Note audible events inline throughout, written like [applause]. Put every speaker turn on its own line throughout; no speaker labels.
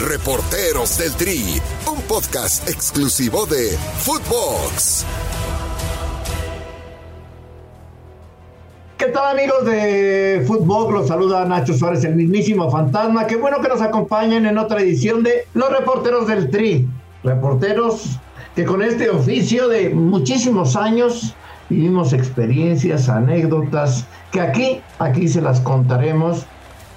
Reporteros del Tri, un podcast exclusivo de Footbox.
¿Qué tal amigos de Footbox? Los saluda Nacho Suárez, el mismísimo fantasma. Qué bueno que nos acompañen en otra edición de Los Reporteros del Tri. Reporteros que con este oficio de muchísimos años vivimos experiencias, anécdotas, que aquí, aquí se las contaremos.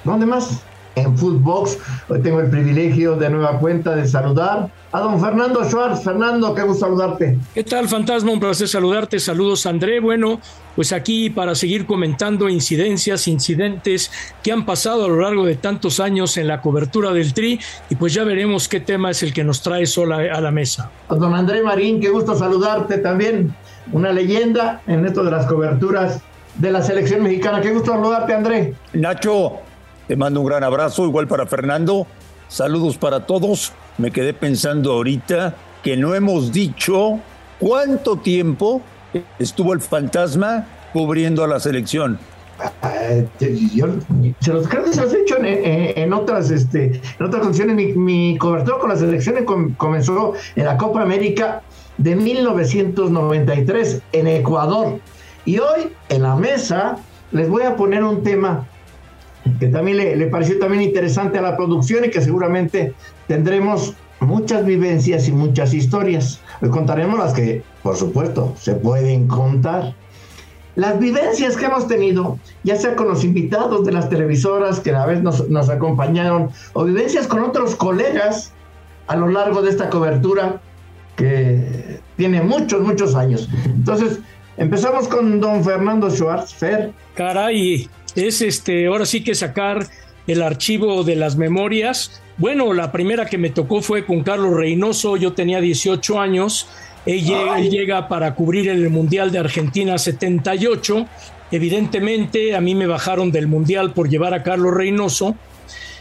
¿Dónde más? En Footbox. Hoy tengo el privilegio de nueva cuenta de saludar a don Fernando Schwartz. Fernando, qué gusto saludarte.
¿Qué tal, Fantasma? Un placer saludarte. Saludos, André. Bueno, pues aquí para seguir comentando incidencias, incidentes que han pasado a lo largo de tantos años en la cobertura del TRI y pues ya veremos qué tema es el que nos trae sola a la mesa.
Don André Marín, qué gusto saludarte también. Una leyenda en esto de las coberturas de la selección mexicana. Qué gusto saludarte, André.
Nacho, te mando un gran abrazo, igual para Fernando. Saludos para todos. Me quedé pensando ahorita que no hemos dicho cuánto tiempo estuvo el fantasma cubriendo a la selección.
se los, creo que se los he hecho en, otras este, en otras funciones. Mi, mi cobertura con la selección comenzó en la Copa América de 1993 en Ecuador. Y hoy en la mesa les voy a poner un tema que también le, pareció también interesante a la producción y que seguramente tendremos muchas vivencias y muchas historias. Hoy contaremos las que, por supuesto, se pueden contar. Las vivencias que hemos tenido, ya sea con los invitados de las televisoras que a vez nos, nos acompañaron, o vivencias con otros colegas a lo largo de esta cobertura que tiene muchos, muchos años. Entonces, empezamos con don Fernando Schwartz. Fer.
Caray, es este, ahora sí que sacar el archivo de las memorias. Bueno, la primera que me tocó fue con Carlos Reynoso, yo tenía 18 años, él llega, para cubrir el Mundial de Argentina 78. Evidentemente a mí me bajaron del Mundial por llevar a Carlos Reynoso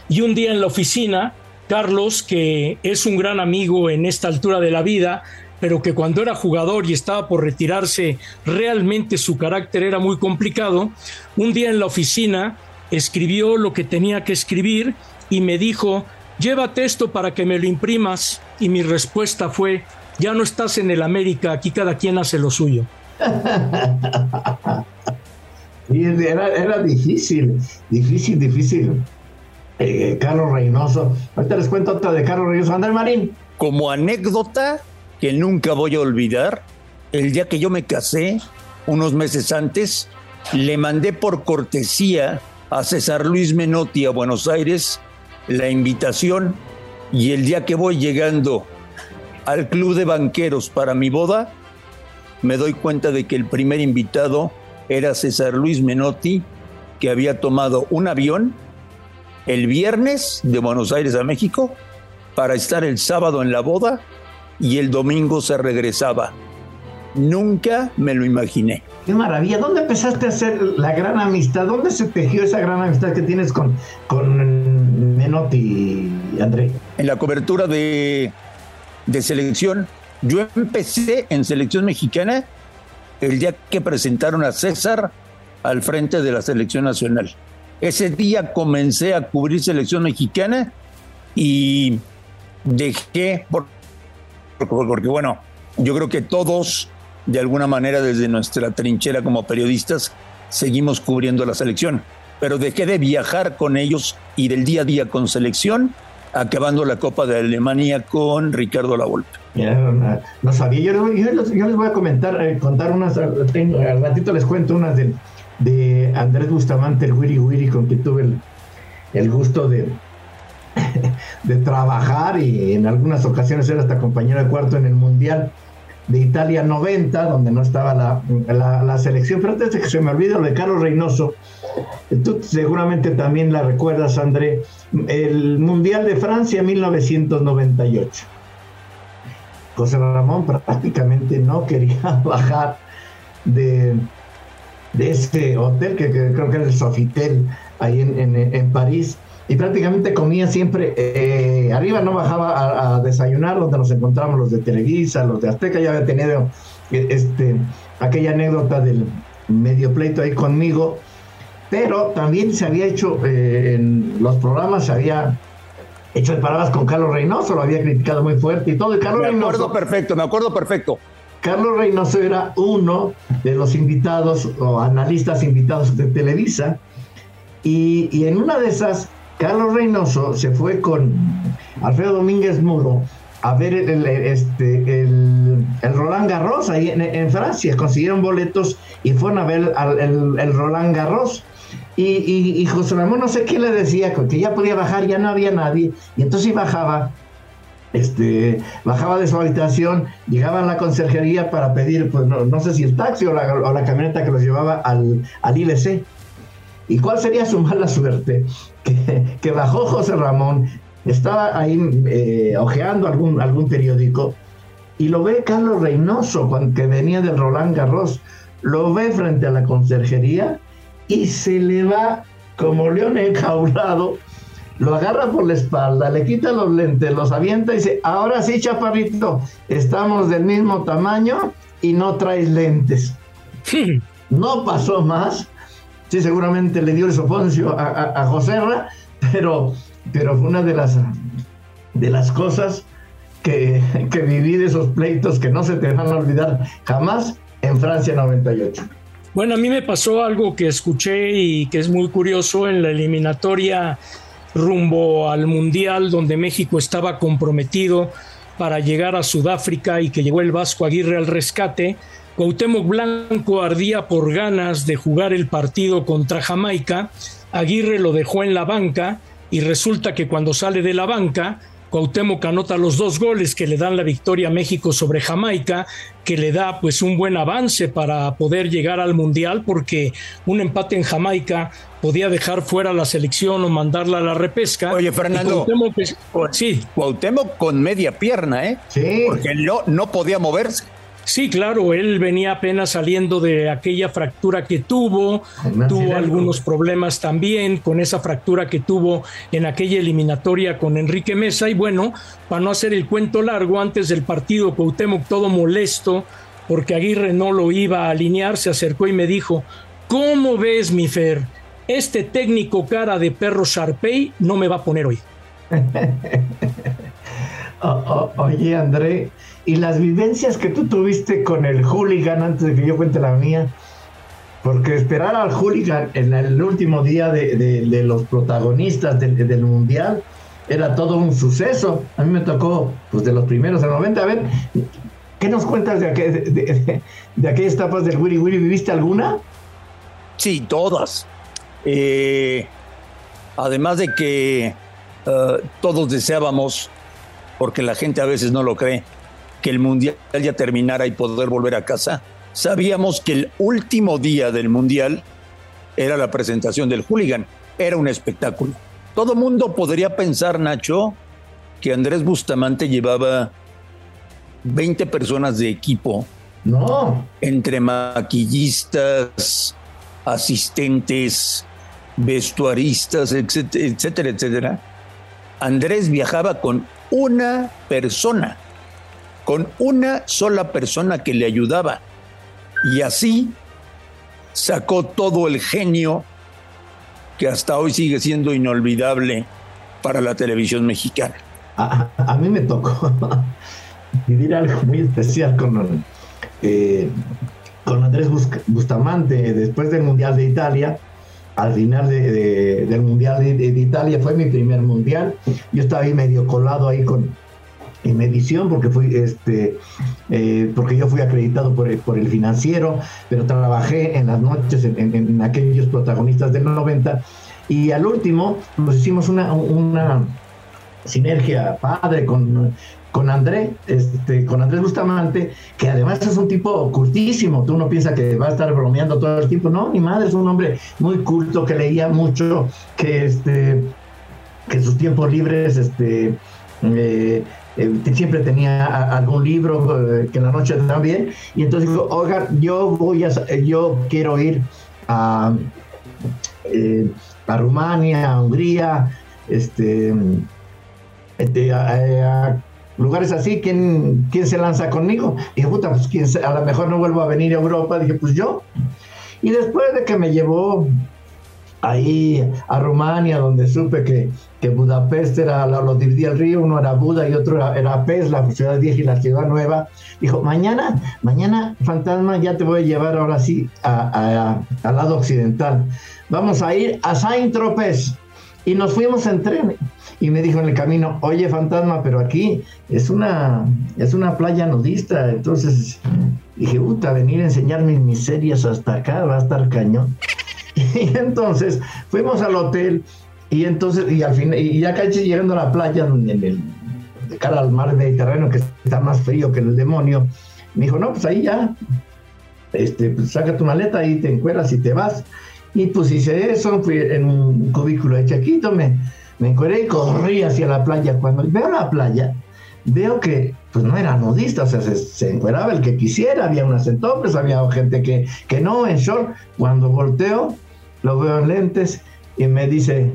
y un día en la oficina, Carlos, que es un gran amigo en esta altura de la vida, pero que cuando era jugador y estaba por retirarse, realmente su carácter era muy complicado, un día en la oficina escribió lo que tenía que escribir y me dijo, llévate esto para que me lo imprimas. Y mi respuesta fue, ya no estás en el América, aquí cada quien hace lo suyo. [laughs]
era, era difícil, difícil, difícil. Eh, Carlos Reynoso. Ahorita les cuento otra de Carlos Reynoso. Andrés Marín.
Como anécdota, que nunca voy a olvidar, el día que yo me casé, unos meses antes, le mandé por cortesía a César Luis Menotti a Buenos Aires la invitación. Y el día que voy llegando al club de banqueros para mi boda, me doy cuenta de que el primer invitado era César Luis Menotti, que había tomado un avión el viernes de Buenos Aires a México para estar el sábado en la boda y el domingo se regresaba. Nunca me lo imaginé.
Qué maravilla. ¿Dónde empezaste a hacer la gran amistad? ¿Dónde se tejió esa gran amistad que tienes con, con Menotti, André?
En la cobertura de, de selección. Yo empecé en selección mexicana el día que presentaron a César al frente de la selección nacional. Ese día comencé a cubrir selección mexicana y dejé, por porque bueno, yo creo que todos, de alguna manera, desde nuestra trinchera como periodistas, seguimos cubriendo la selección. Pero dejé de viajar con ellos y del día a día con selección, acabando la Copa de Alemania con Ricardo Lavolpe.
no, sabía, yo, les voy a comentar, eh, contar unas, al ratito les cuento unas de, de Andrés Bustamante, el Wiri Wiri, con que tuve el gusto de, [laughs] de trabajar y en algunas ocasiones era hasta compañero de cuarto en el Mundial de Italia 90, donde no estaba la, selección. Pero antes de que se me olvide lo de Carlos Reynoso, tú seguramente también la recuerdas, André, el Mundial de Francia 1998. José Ramón prácticamente no quería [laughs] bajar de, de ese hotel, que, creo que era el Sofitel, ahí en, en París y prácticamente comía siempre eh, arriba, no bajaba a, desayunar, donde nos encontramos los de Televisa, los de Azteca, ya había tenido este, aquella anécdota del medio pleito ahí conmigo, pero también se había hecho eh, en los programas, se había hecho de palabras con Carlos Reynoso, lo había criticado muy fuerte y todo. Y Carlos
me acuerdo perfecto, me acuerdo perfecto.
Carlos Reynoso era uno de los invitados o analistas invitados de Televisa y, y en una de esas, Carlos Reynoso se fue con Alfredo Domínguez Muro a ver el, este, el, Roland Garros ahí en, Francia. Consiguieron boletos y fueron a ver el, Roland Garros. Y, José Ramón no sé qué le decía, que ya podía bajar, ya no había nadie. Y entonces bajaba, este, bajaba de su habitación, llegaba a la conserjería para pedir, pues no, sé si el taxi o la, camioneta que los llevaba al, al ILC. ¿Y cuál sería su mala suerte? [laughs] Que, que, bajó José Ramón, estaba ahí eh, ojeando algún, algún periódico y lo ve Carlos Reynoso, cuando, que venía del Roland Garros, lo ve frente a la conserjería y se le va como león enjaulado, lo agarra por la espalda, le quita los lentes, los avienta y dice, ahora sí, chaparrito, estamos del mismo tamaño y no traes lentes. [laughs] No pasó más. Sí, seguramente le dio el soponcio a, a, a pero pero fue una de las, de las cosas que, que viví de esos pleitos que no se te van a olvidar jamás en Francia 98.
Bueno, a mí me pasó algo que escuché y que es muy curioso en la eliminatoria rumbo al Mundial donde México estaba comprometido para llegar a Sudáfrica y que llegó el Vasco Aguirre al rescate. Cuauhtémoc Blanco ardía por ganas de jugar el partido contra Jamaica. Aguirre lo dejó en la banca y resulta que cuando sale de la banca, Cuauhtémoc anota los dos goles que le dan la victoria a México sobre Jamaica, que le da pues un buen avance para poder llegar al Mundial, porque un empate en Jamaica podía dejar fuera la selección o mandarla a la repesca.
Oye, Fernando, Cuauhtémoc, sí. Cuauhtémoc con media pierna, ¿eh?
Sí.
Porque no, no podía moverse.
Sí, claro, él venía apenas saliendo de aquella fractura que tuvo, tuvo algunos problemas también con esa fractura que tuvo en aquella eliminatoria con Enrique Mesa y bueno, para no hacer el cuento largo, antes del partido Cuauhtémoc todo molesto porque Aguirre no lo iba a alinear, se acercó y me dijo, ¿cómo ves mi Fer? Este técnico cara de perro Sharpey no me va a poner hoy. [laughs]
oye, André, y las vivencias que tú tuviste con el hooligan antes de que yo cuente la mía. Porque esperar al hooligan en el último día de, los protagonistas del, mundial era todo un suceso. A mí me tocó, pues de los primeros en 90. A ver, ¿qué nos cuentas de, de, aquellas etapas del Willy Willy? ¿Viviste alguna?
Sí, todas. Eh, además de que eh, todos deseábamos, porque la gente a veces no lo cree, que el Mundial ya terminara y poder volver a casa, sabíamos que el último día del Mundial era la presentación del hooligan, era un espectáculo. Todo mundo podría pensar, Nacho, que Andrés Bustamante llevaba 20 personas de equipo.
No.
Entre maquillistas, asistentes, vestuaristas, etcétera, etcétera. Andrés viajaba con una persona con una sola persona que le ayudaba. Y así sacó todo el genio que hasta hoy sigue siendo inolvidable para la televisión mexicana.
A, mí me tocó [laughs] vivir algo muy especial con, eh, con Andrés Bustamante después del Mundial de Italia. Al final del Mundial de, de, Italia fue mi primer Mundial. Yo estaba ahí medio colado ahí con, en medición porque fui este eh, porque yo fui acreditado por el, por el financiero pero trabajé en las noches en, aquellos protagonistas del 90 y al último nos hicimos una, una sinergia padre con con André, este, con Andrés Bustamante, que además es un tipo cultísimo. Tú no piensas que va a estar bromeando todo el tiempo. No, mi madre es un hombre muy culto, que leía mucho, que este, que sus tiempos libres, este, eh, eh, siempre tenía algún libro eh, que en la noche también, y entonces dijo, oiga, yo voy a, yo quiero ir a, eh, a Rumania, a Hungría, este, este a, lugares así, ¿quién, ¿quién se lanza conmigo? Y dije, puta, pues ¿quién, a lo mejor no vuelvo a venir a Europa, dije, pues yo. Y después de que me llevó ahí a Rumania, donde supe que, que Budapest era, lo, dividía el río, uno era Buda y otro era, era la ciudad vieja y la ciudad nueva. Dijo, mañana, mañana, fantasma, ya te voy a llevar ahora sí al lado occidental. Vamos a ir a Saint-Tropez. Y nos fuimos en tren. Y me dijo en el camino, oye fantasma, pero aquí es una, es una playa nudista. Entonces dije, puta, venir a enseñar mis miserias hasta acá va a estar cañón. [laughs] Y entonces fuimos al hotel y entonces, y al fin, y ya casi llegando a la playa, en el, de cara al mar Mediterráneo, que está más frío que el demonio, me dijo, no, pues ahí ya, este, pues saca tu maleta y te encueras y te vas. Y pues hice eso, fui en un cubículo de Chaquito, me, me encueré y corrí hacia la playa. Cuando veo la playa, veo que pues no era nudista, o sea, se, se encueraba el que quisiera, había unas entopes, había gente que, que no, en short. Cuando volteo, lo veo en lentes y me dice,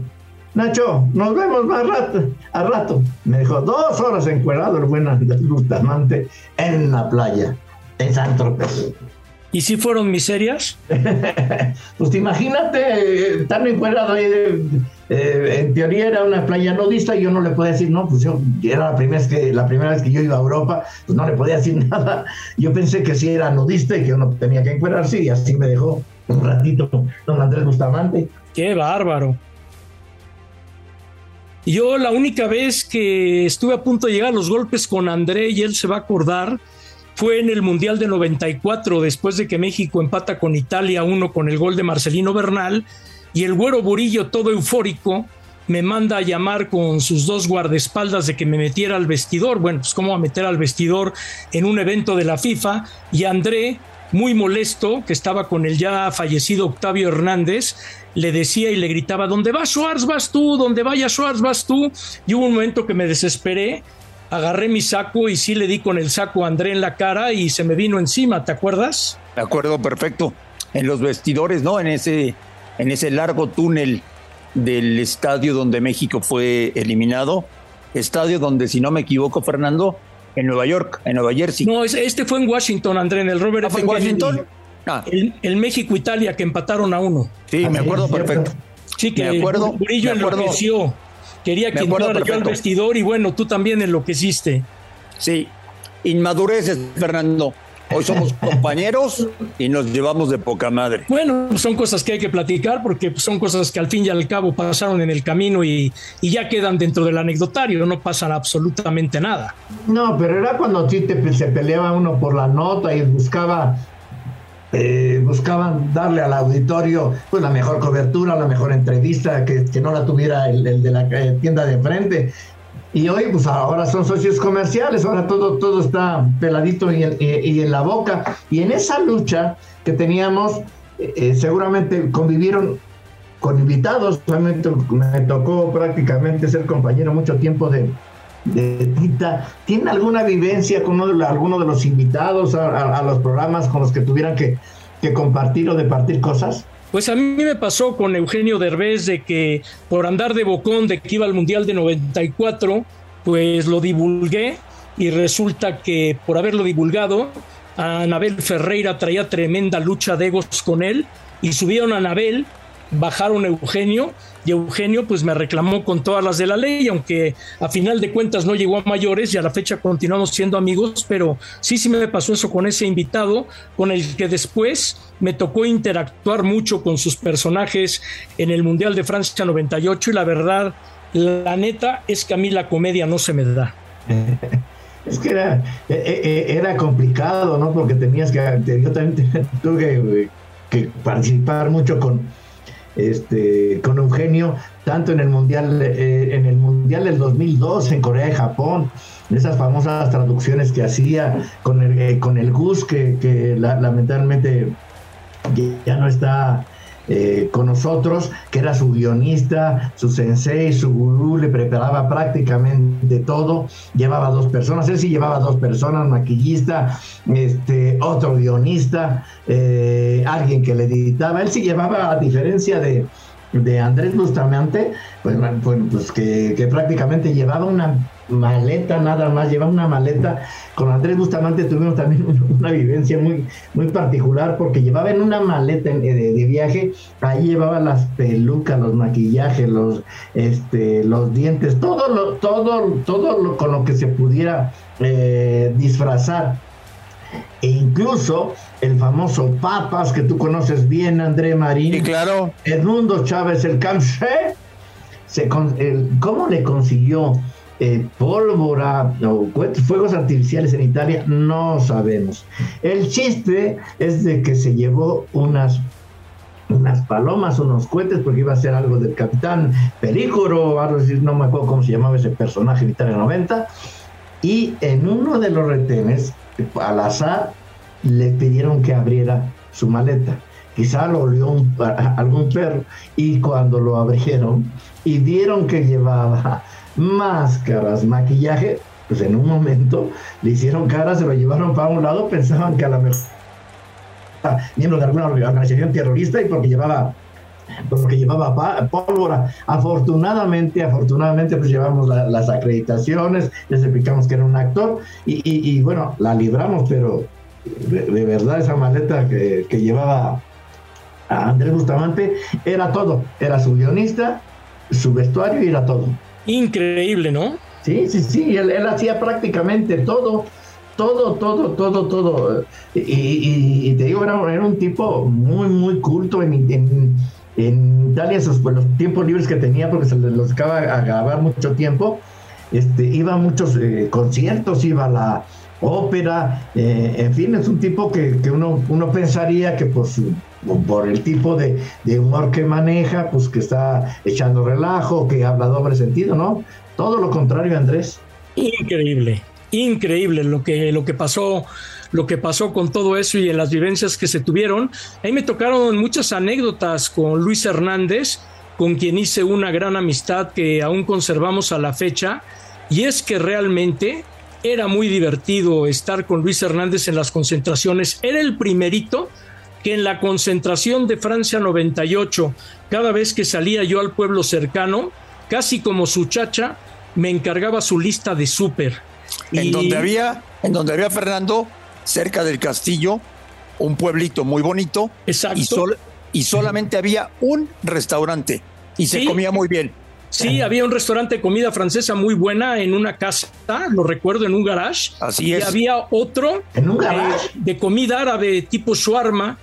Nacho, nos vemos más rato, a rato. Me dejó dos horas encuerado [laughs] el buen Bustamante en la playa, en San Tropez.
¿Y si fueron miserias? [laughs]
pues imagínate, eh, tan encuadrado ahí, eh, en teoría era una playa nudista y yo no le podía decir, no, pues yo, era la primera, vez que, la primera vez que yo iba a Europa, pues no le podía decir [laughs] nada. Yo pensé que sí era nudista y que yo no tenía que encuadrarse y así me dejó un ratito don Andrés Bustamante.
¡Qué bárbaro! Yo la única vez que estuve a punto de llegar a los golpes con André y él se va a acordar, fue en el Mundial de 94, después de que México empata con Italia uno con el gol de Marcelino Bernal, y el güero Burillo, todo eufórico, me manda a llamar con sus dos guardaespaldas de que me metiera al vestidor. Bueno, pues cómo a meter al vestidor en un evento de la FIFA. Y André, muy molesto, que estaba con el ya fallecido Octavio Hernández, le decía y le gritaba, ¿dónde va Schwartz vas tú? ¿Dónde vaya Schwartz vas tú? Y hubo un momento que me desesperé agarré mi saco y sí le di con el saco a André en la cara y se me vino encima, ¿te acuerdas?
De acuerdo, perfecto. En los vestidores, ¿no? En ese, en ese largo túnel del estadio donde México fue eliminado. Estadio donde, si no me equivoco, Fernando, en Nueva York, en Nueva Jersey.
No, este fue en Washington, André, en el Robert
¿Ah, fue en Washington?
Ah. El, México-Italia que empataron a uno.
Sí, me acuerdo perfecto.
Sí, que me acuerdo, Murillo enloqueció. Quería que entrara yo al vestidor y bueno, tú también enloqueciste.
Sí, inmadureces, Fernando. Hoy somos compañeros y nos llevamos de poca madre.
Bueno, son cosas que hay que platicar porque son cosas que al fin y al cabo pasaron en el camino y, y ya quedan dentro del anecdotario, no pasan absolutamente nada.
No, pero era cuando sí te, se peleaba uno por la nota y buscaba eh, buscaban darle al auditorio pues la mejor cobertura, la mejor entrevista, que, no la tuviera el, de la eh, tienda de enfrente. Y hoy, pues ahora son socios comerciales, ahora todo, todo está peladito y, en la boca. Y en esa lucha que teníamos, eh, seguramente convivieron con invitados. Me, me tocó prácticamente ser compañero mucho tiempo de, Tita, ¿tiene alguna vivencia con uno de, alguno de los invitados a, los programas con los que tuvieran que, compartir o de partir cosas?
Pues a mí me pasó con Eugenio Derbez de que por andar de bocón de que iba al Mundial de 94, pues lo divulgué y resulta que por haberlo divulgado, Anabel Ferreira traía tremenda lucha de egos con él y subieron a Anabel bajaron Eugenio y Eugenio pues me reclamó con todas las de la ley, aunque a final de cuentas no llegó a mayores y a la fecha continuamos siendo amigos, pero sí, sí me pasó eso con ese invitado, con el que después me tocó interactuar mucho con sus personajes en el Mundial de Francia 98 y la verdad, la neta es que a mí la comedia no se me da. [laughs]
Es que era, e, e, e, era complicado, ¿no? Porque tenías que, yo también [laughs] tuve que participar mucho con, este, con Eugenio, tanto en el Mundial, eh, en el Mundial del 2002 en Corea y Japón, esas famosas traducciones que hacía con el, eh, con el Gus, que, lamentablemente ya no está eh, con nosotros, que era su guionista, su sensei, su gurú, le preparaba prácticamente todo, llevaba dos personas, él sí llevaba dos personas, maquillista, este, otro guionista, eh, alguien que le editaba, él sí llevaba, a diferencia de, de Andrés Bustamante, pues, pues que, prácticamente llevaba una maleta nada más, llevaba una maleta. Con Andrés Bustamante tuvimos también [laughs] una vivencia muy, muy particular porque llevaba en una maleta de, viaje, ahí llevaba las pelucas, los maquillajes, los, este, los dientes, todo lo, todo, todo lo, con lo que se pudiera eh, disfrazar. E incluso el famoso Papas, que tú conoces bien, André Marín.
Y claro.
Edmundo Chávez, el Camché. Se ¿Cómo le consiguió eh, pólvora o fuegos artificiales en Italia? No sabemos. El chiste es de que se llevó unas unas palomas, unos cohetes, porque iba a ser algo del capitán Pelícoro, no me acuerdo cómo se llamaba ese personaje en Italia 90, y en uno de los retenes, al azar, le pidieron que abriera su maleta. Quizá lo olió algún perro y cuando lo abrieron y vieron que llevaba máscaras, maquillaje, pues en un momento le hicieron cara, se lo llevaron para un lado, pensaban que a la mejor miembro de alguna organización terrorista y porque llevaba porque llevaba pólvora. Afortunadamente, afortunadamente, pues llevamos las acreditaciones, les explicamos que era un actor y, bueno, la libramos, pero de, verdad esa maleta que, que, llevaba a Andrés Bustamante era todo, era su guionista, su vestuario y era todo.
Increíble, ¿no?
Sí, sí, sí, él, hacía prácticamente todo, todo, todo, todo, todo. Y, te digo, era, era, un tipo muy, muy culto en, en, en Italia, esos, pues, los tiempos libres que tenía, porque se los acaba a grabar mucho tiempo, este, iba a muchos eh, conciertos, iba a la ópera, eh, en fin, es un tipo que, que uno, uno pensaría que por su por el tipo de, humor que maneja, pues que está echando relajo, que habla doble sentido, ¿no? Todo lo contrario, Andrés.
Increíble, increíble lo que, lo que pasó, lo que pasó con todo eso y en las vivencias que se tuvieron. Ahí me tocaron muchas anécdotas con Luis Hernández, con quien hice una gran amistad que aún conservamos a la fecha, y es que realmente era muy divertido estar con Luis Hernández en las concentraciones. Era el primerito que en la concentración de Francia 98, cada vez que salía yo al pueblo cercano, casi como su chacha, me encargaba su lista de súper.
En donde había, en donde había Fernando, cerca del castillo, un pueblito muy bonito.
Exacto.
Y, solamente había un restaurante y se comía muy bien.
Sí, había un restaurante de comida francesa muy buena en una casa, lo recuerdo, en un garage.
Así es.
Y había otro
¿En un garage?
Eh, de comida árabe tipo shawarma,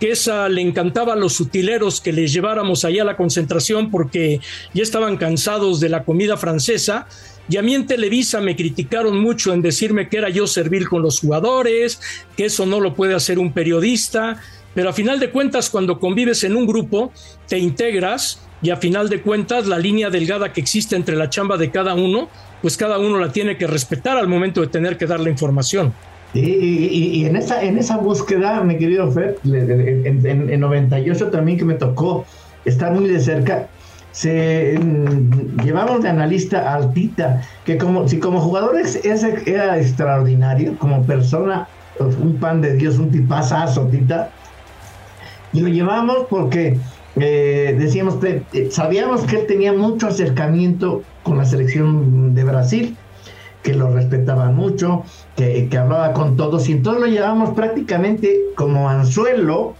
que esa le encantaba a los utileros que les lleváramos allá a la concentración porque ya estaban cansados de la comida francesa. Y a mí en Televisa me criticaron mucho en decirme que era yo servir con los jugadores, que eso no lo puede hacer un periodista, pero a final de cuentas cuando convives en un grupo te integras y a final de cuentas la línea delgada que existe entre la chamba de cada uno, pues cada uno la tiene que respetar al momento de tener que dar la información.
Y, en, esa, en esa búsqueda, mi querido Fer, en, en, 98 también que me tocó estar muy de cerca, se mm, de analista a Tita, que como si como jugador es, era extraordinario, como persona, un pan de Dios, un tipazazo, Tita, y lo llevamos porque eh, decíamos, sabíamos que él tenía mucho acercamiento con la selección de Brasil, que lo respetaban mucho, que, hablaba con todos, y entonces lo llevamos prácticamente como anzuelo,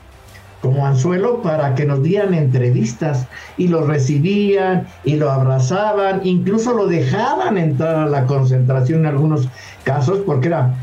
como anzuelo para que nos dieran entrevistas y lo recibían y lo abrazaban, incluso lo dejaban entrar a la concentración en algunos casos porque era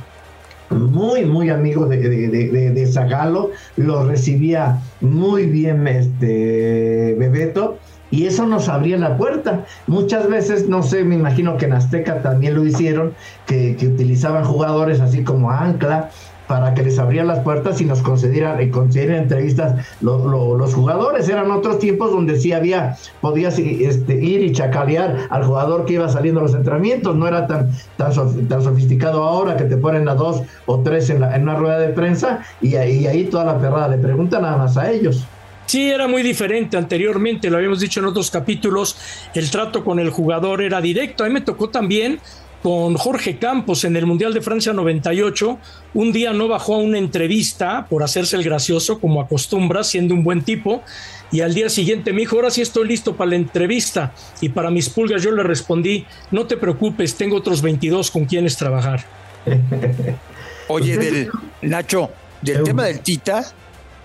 muy, muy amigo de, de, Zagalo, lo recibía muy bien este Bebeto y eso nos abría la puerta. Muchas veces, no sé, me imagino que en Azteca también lo hicieron, que, utilizaban jugadores así como ancla para que les abrieran las puertas y nos concedieran, y concedieran entrevistas los jugadores. Eran otros tiempos donde sí había, podías este, ir y chacalear al jugador que iba saliendo a los entrenamientos. No era tan, tan, tan sofisticado ahora que te ponen a dos o tres en, la, en una rueda de prensa y ahí, ahí toda la perrada le preguntan nada más a ellos.
Sí, era muy diferente anteriormente, lo habíamos dicho en otros capítulos, el trato con el jugador era directo. A mí me tocó también con Jorge Campos en el Mundial de Francia 98. Un día no bajó a una entrevista por hacerse el gracioso, como acostumbra, siendo un buen tipo. Y al día siguiente me dijo, ahora sí estoy listo para la entrevista. Y para mis pulgas yo le respondí, no te preocupes, tengo otros 22 con quienes trabajar. [laughs]
Oye, del, Nacho, del tema del Tita,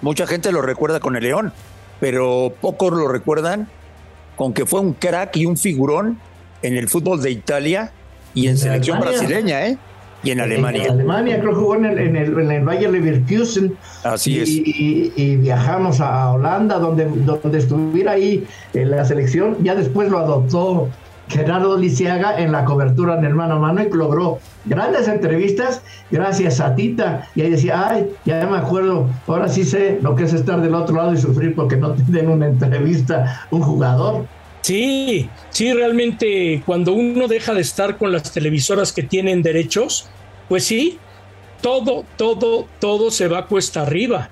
mucha gente lo recuerda con el León, pero pocos lo recuerdan con que fue un crack y un figurón en el fútbol de Italia y en, selección brasileña, ¿eh? Y en Alemania.
En Alemania, creo que jugó en el, en el, en el Bayer Leverkusen.
Así es.
Y, viajamos a Holanda, donde, donde estuviera ahí en la selección. Ya después lo adoptó Gerardo Lisiaga en la cobertura en el mano y logró grandes entrevistas gracias a Tita. Y ahí decía, ay, ya me acuerdo, ahora sí sé lo que es estar del otro lado y sufrir porque no [laughs] te den una entrevista un jugador.
Sí, sí, realmente cuando uno deja de estar con las televisoras que tienen derechos, pues sí, todo, todo, todo se va cuesta arriba.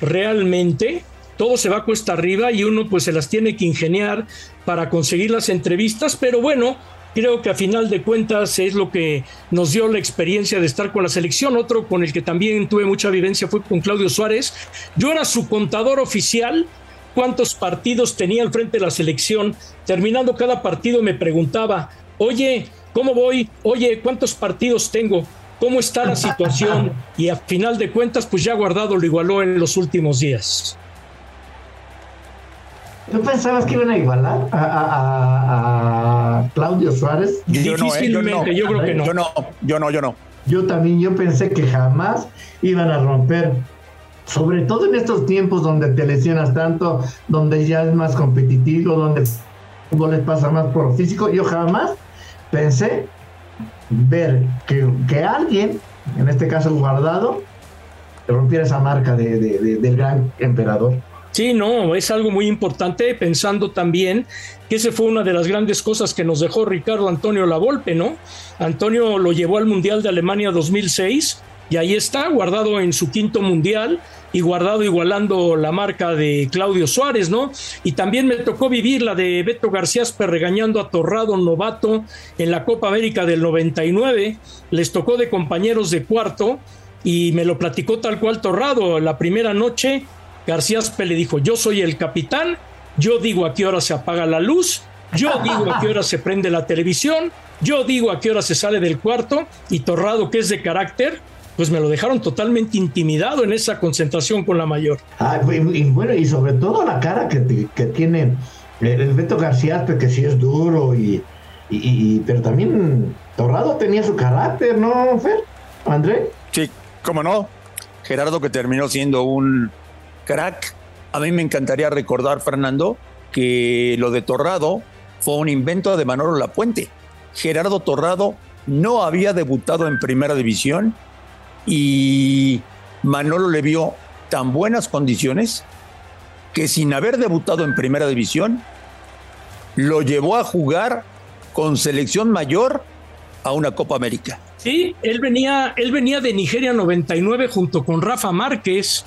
Realmente todo se va cuesta arriba y uno pues se las tiene que ingeniar para conseguir las entrevistas, pero bueno, creo que a final de cuentas es lo que nos dio la experiencia de estar con la selección. Otro con el que también tuve mucha vivencia fue con Claudio Suárez. Yo era su contador oficial cuántos partidos tenía al frente de la selección. Terminando cada partido me preguntaba, oye, ¿cómo voy? Oye, ¿cuántos partidos tengo? ¿Cómo está la situación? Y a final de cuentas, pues ya guardado lo igualó en los últimos días.
¿Tú pensabas que iban a igualar a, Claudio Suárez?
Yo Difícilmente, ¿eh? yo, creo que no.
Yo no, yo no, yo no.
Yo también, yo pensé que jamás iban a romper sobre todo en estos tiempos donde te lesionas tanto, donde ya es más competitivo, donde el fútbol les pasa más por lo físico, yo jamás pensé ver que, alguien, en este caso Guardado, rompiera esa marca del gran emperador.
Sí, no, es algo muy importante, pensando también que ese fue una de las grandes cosas que nos dejó Ricardo Antonio Lavolpe, ¿no? Antonio lo llevó al Mundial de Alemania 2006 y ahí está, guardado en su quinto mundial y guardado igualando la marca de Claudio Suárez, ¿no? Y también me tocó vivir la de Beto García regañando a Torrado Novato en la Copa América del 99. Les tocó de compañeros de cuarto y me lo platicó tal cual Torrado. La primera noche, García le dijo: Yo soy el capitán, yo digo a qué hora se apaga la luz, yo digo a qué hora se prende la televisión, yo digo a qué hora se sale del cuarto. Y Torrado, que es de carácter, pues me lo dejaron totalmente intimidado en esa concentración con la mayor.
Ah, y, bueno, y sobre todo la cara que, tiene el Beto García, que sí es duro, y, pero también Torrado tenía su carácter, ¿no, Fer? André.
Sí, cómo no. Gerardo que terminó siendo un crack. A mí me encantaría recordar, Fernando, que lo de Torrado fue un invento de Manolo Lapuente. Gerardo Torrado no había debutado en primera división y Manolo le vio tan buenas condiciones que sin haber debutado en primera división, lo llevó a jugar con selección mayor a una Copa América.
Sí, él venía, él venía de Nigeria 99 junto con Rafa Márquez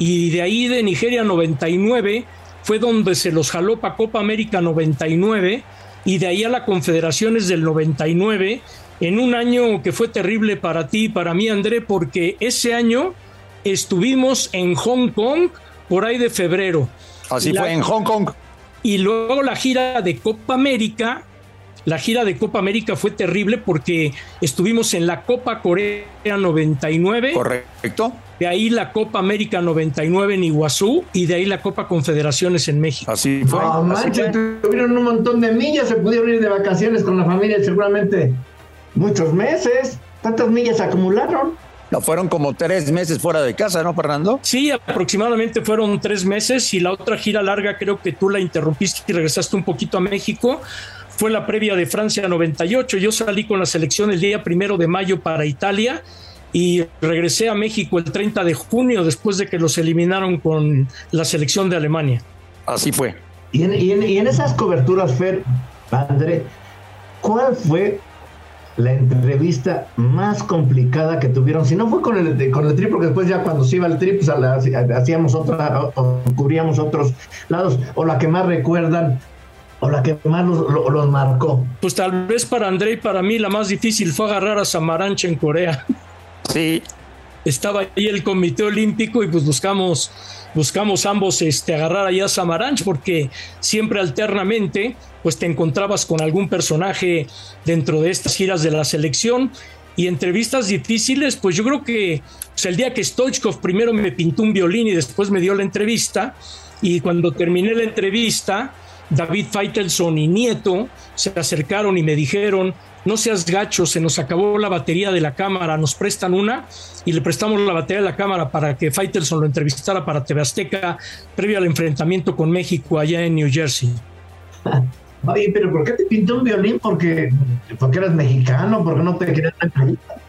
y de ahí de Nigeria 99 fue donde se los jaló para Copa América 99 y de ahí a la Confederaciones del 99 en un año que fue terrible para ti y para mí, André, porque ese año estuvimos en Hong Kong por ahí de febrero.
Así fue, en Hong Kong.
Y luego la gira de Copa América. La gira de Copa América fue terrible porque estuvimos en la Copa Corea 99.
Correcto.
De ahí la Copa América 99 en Iguazú y de ahí la Copa Confederaciones en México.
Así fue.
No, manches, tuvieron un montón de millas, se pudieron ir de vacaciones con la familia seguramente muchos meses. ¿Cuántas millas acumularon?
No, fueron como tres meses fuera de casa, ¿no, Fernando?
Sí, aproximadamente fueron tres meses y la otra gira larga creo que tú la interrumpiste y regresaste un poquito a México. Fue la previa de Francia 98. Yo salí con la selección el día primero de mayo para Italia y regresé a México el 30 de junio después de que los eliminaron con la selección de Alemania.
Así fue.
Y en, y en esas coberturas, Fer, André, ¿cuál fue la entrevista más complicada que tuvieron. Si no fue con el, con el trip, porque después ya cuando se iba el trip, pues, hacíamos otra, o, cubríamos otros lados, o la que más recuerdan o la que más los, marcó?
Pues tal vez para André y para mí la más difícil fue agarrar a Samaranch en Corea.
Sí.
Estaba ahí el Comité Olímpico y pues buscamos, buscamos ambos este, agarrar allá a Samaranch porque siempre alternamente pues te encontrabas con algún personaje dentro de estas giras de la selección y entrevistas difíciles, pues yo creo que pues, el día que Stoichkov primero me pintó un violín y después me dio la entrevista, y cuando terminé la entrevista, David Feitelson y Nieto se acercaron y me dijeron, no seas gacho, se nos acabó la batería de la cámara, nos prestan una y le prestamos la batería de la cámara para que Faitelson lo entrevistara para TV Azteca previo al enfrentamiento con México allá en New Jersey.
Oye, pero ¿por qué te pintó un violín? ¿Porque, porque eras mexicano? ¿Porque no te querías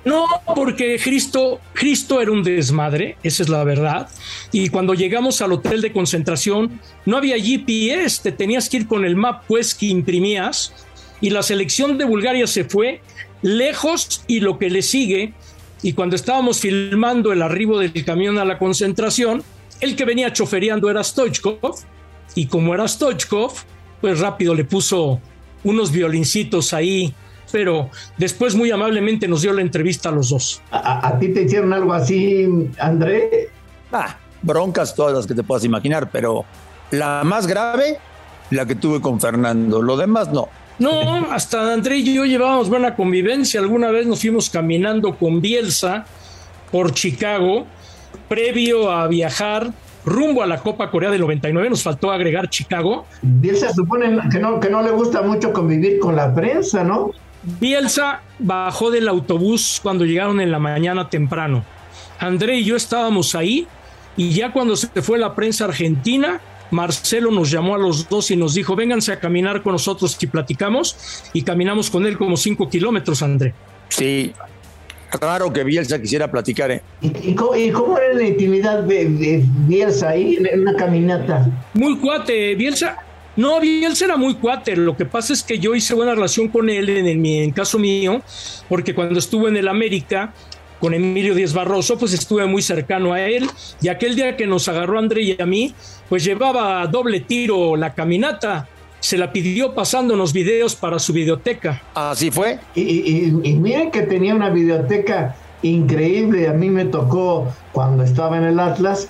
No, porque Cristo, Cristo era un desmadre, esa es la verdad. Y cuando llegamos al hotel de concentración, no había GPS, te tenías que ir con el map pues que imprimías. Y la selección de Bulgaria se fue lejos y lo que le sigue. Y cuando estábamos filmando el arribo del camión a la concentración, el que venía chofereando era Stoichkov. Y como era Stoichkov, pues rápido le puso unos violincitos ahí, pero después muy amablemente nos dio la entrevista a los dos.
¿A, ti te hicieron algo así, André?
Ah, broncas todas las que te puedas imaginar, pero la más grave, la que tuve con Fernando, lo demás no.
No, hasta André y yo llevábamos buena convivencia. Alguna vez nos fuimos caminando con Bielsa por Chicago, previo a viajar rumbo a la Copa Corea del 99, nos faltó agregar Chicago.
Bielsa supone que no, que no le gusta mucho convivir con la prensa, ¿no?
Bielsa bajó del autobús cuando llegaron en la mañana temprano. André y yo estábamos ahí y ya cuando se fue la prensa argentina, Marcelo nos llamó a los dos y nos dijo, vénganse a caminar con nosotros y platicamos. Y caminamos con él como cinco kilómetros, André.
Sí, Raro que Bielsa quisiera platicar. ¿eh?
¿Y, cómo, era la intimidad de, Bielsa ahí en una caminata?
Muy cuate, Bielsa. No, Bielsa era muy cuate. Lo que pasa es que yo hice buena relación con él en, el, en caso mío, porque cuando estuve en el América con Emilio Díaz Barroso, pues estuve muy cercano a él. Y aquel día que nos agarró André y a mí, pues llevaba doble tiro la caminata se la pidió pasándonos videos para su videoteca.
Así fue.
Y, miren que tenía una videoteca increíble. A mí me tocó cuando estaba en el Atlas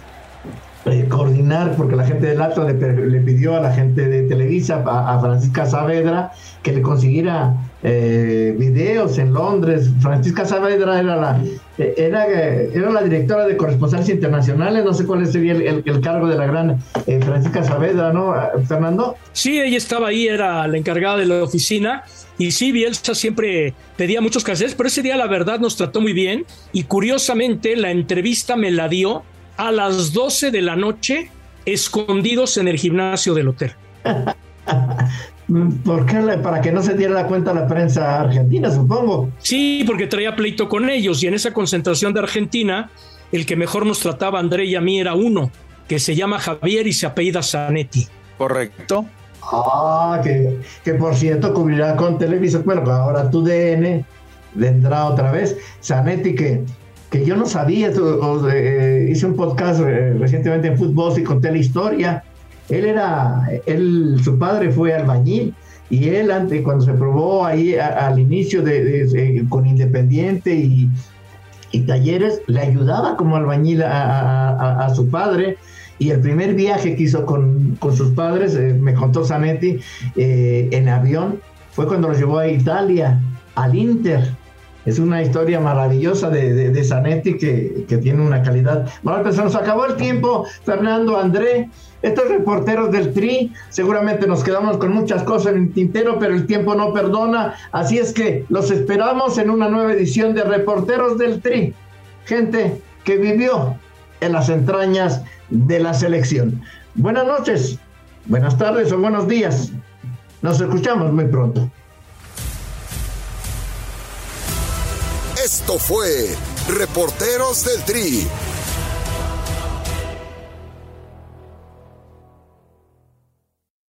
eh, coordinar, porque la gente del Atlas le, pidió a la gente de Televisa, a, Francisca Saavedra, que le consiguiera eh, videos en Londres. Francisca Saavedra era la, eh, era, era la directora de corresponsales internacionales, no sé cuál sería el, cargo de la gran Francisca Saavedra, ¿no, Fernando?
Sí, ella estaba ahí, era la encargada de la oficina. Y sí, Bielsa siempre pedía muchos casetes, pero ese día la verdad nos trató muy bien. Y curiosamente la entrevista me la dio a las 12 de la noche escondidos en el gimnasio del hotel. [laughs]
¿Por qué? Para que no se diera la cuenta la prensa argentina, supongo.
Sí, porque traía pleito con ellos y en esa concentración de Argentina, el que mejor nos trataba André y a mí era uno, que se llama Javier y se apellida Zanetti.
Correcto.
Ah, que, que por cierto cubrirá con televisión. Bueno, ahora tu DN vendrá otra vez. Zanetti que que yo no sabía, eh, hice un podcast eh, recientemente en fútbol y conté la historia. Él era, él, su padre fue albañil y él antes, cuando se probó ahí al inicio de, con Independiente y, talleres, le ayudaba como albañil a, su padre. Y el primer viaje que hizo con, sus padres, eh, me contó Zanetti, en avión, fue cuando los llevó a Italia, al Inter es una historia maravillosa de, de, Zanetti que, tiene una calidad. Bueno, pues se nos acabó el tiempo, Fernando, André. Estos reporteros del Tri, seguramente nos quedamos con muchas cosas en el tintero, pero el tiempo no perdona. Así es que los esperamos en una nueva edición de Reporteros del Tri. Gente que vivió en las entrañas de la selección. Buenas noches, buenas tardes o buenos días. Nos escuchamos muy pronto.
Esto fue Reporteros del Tri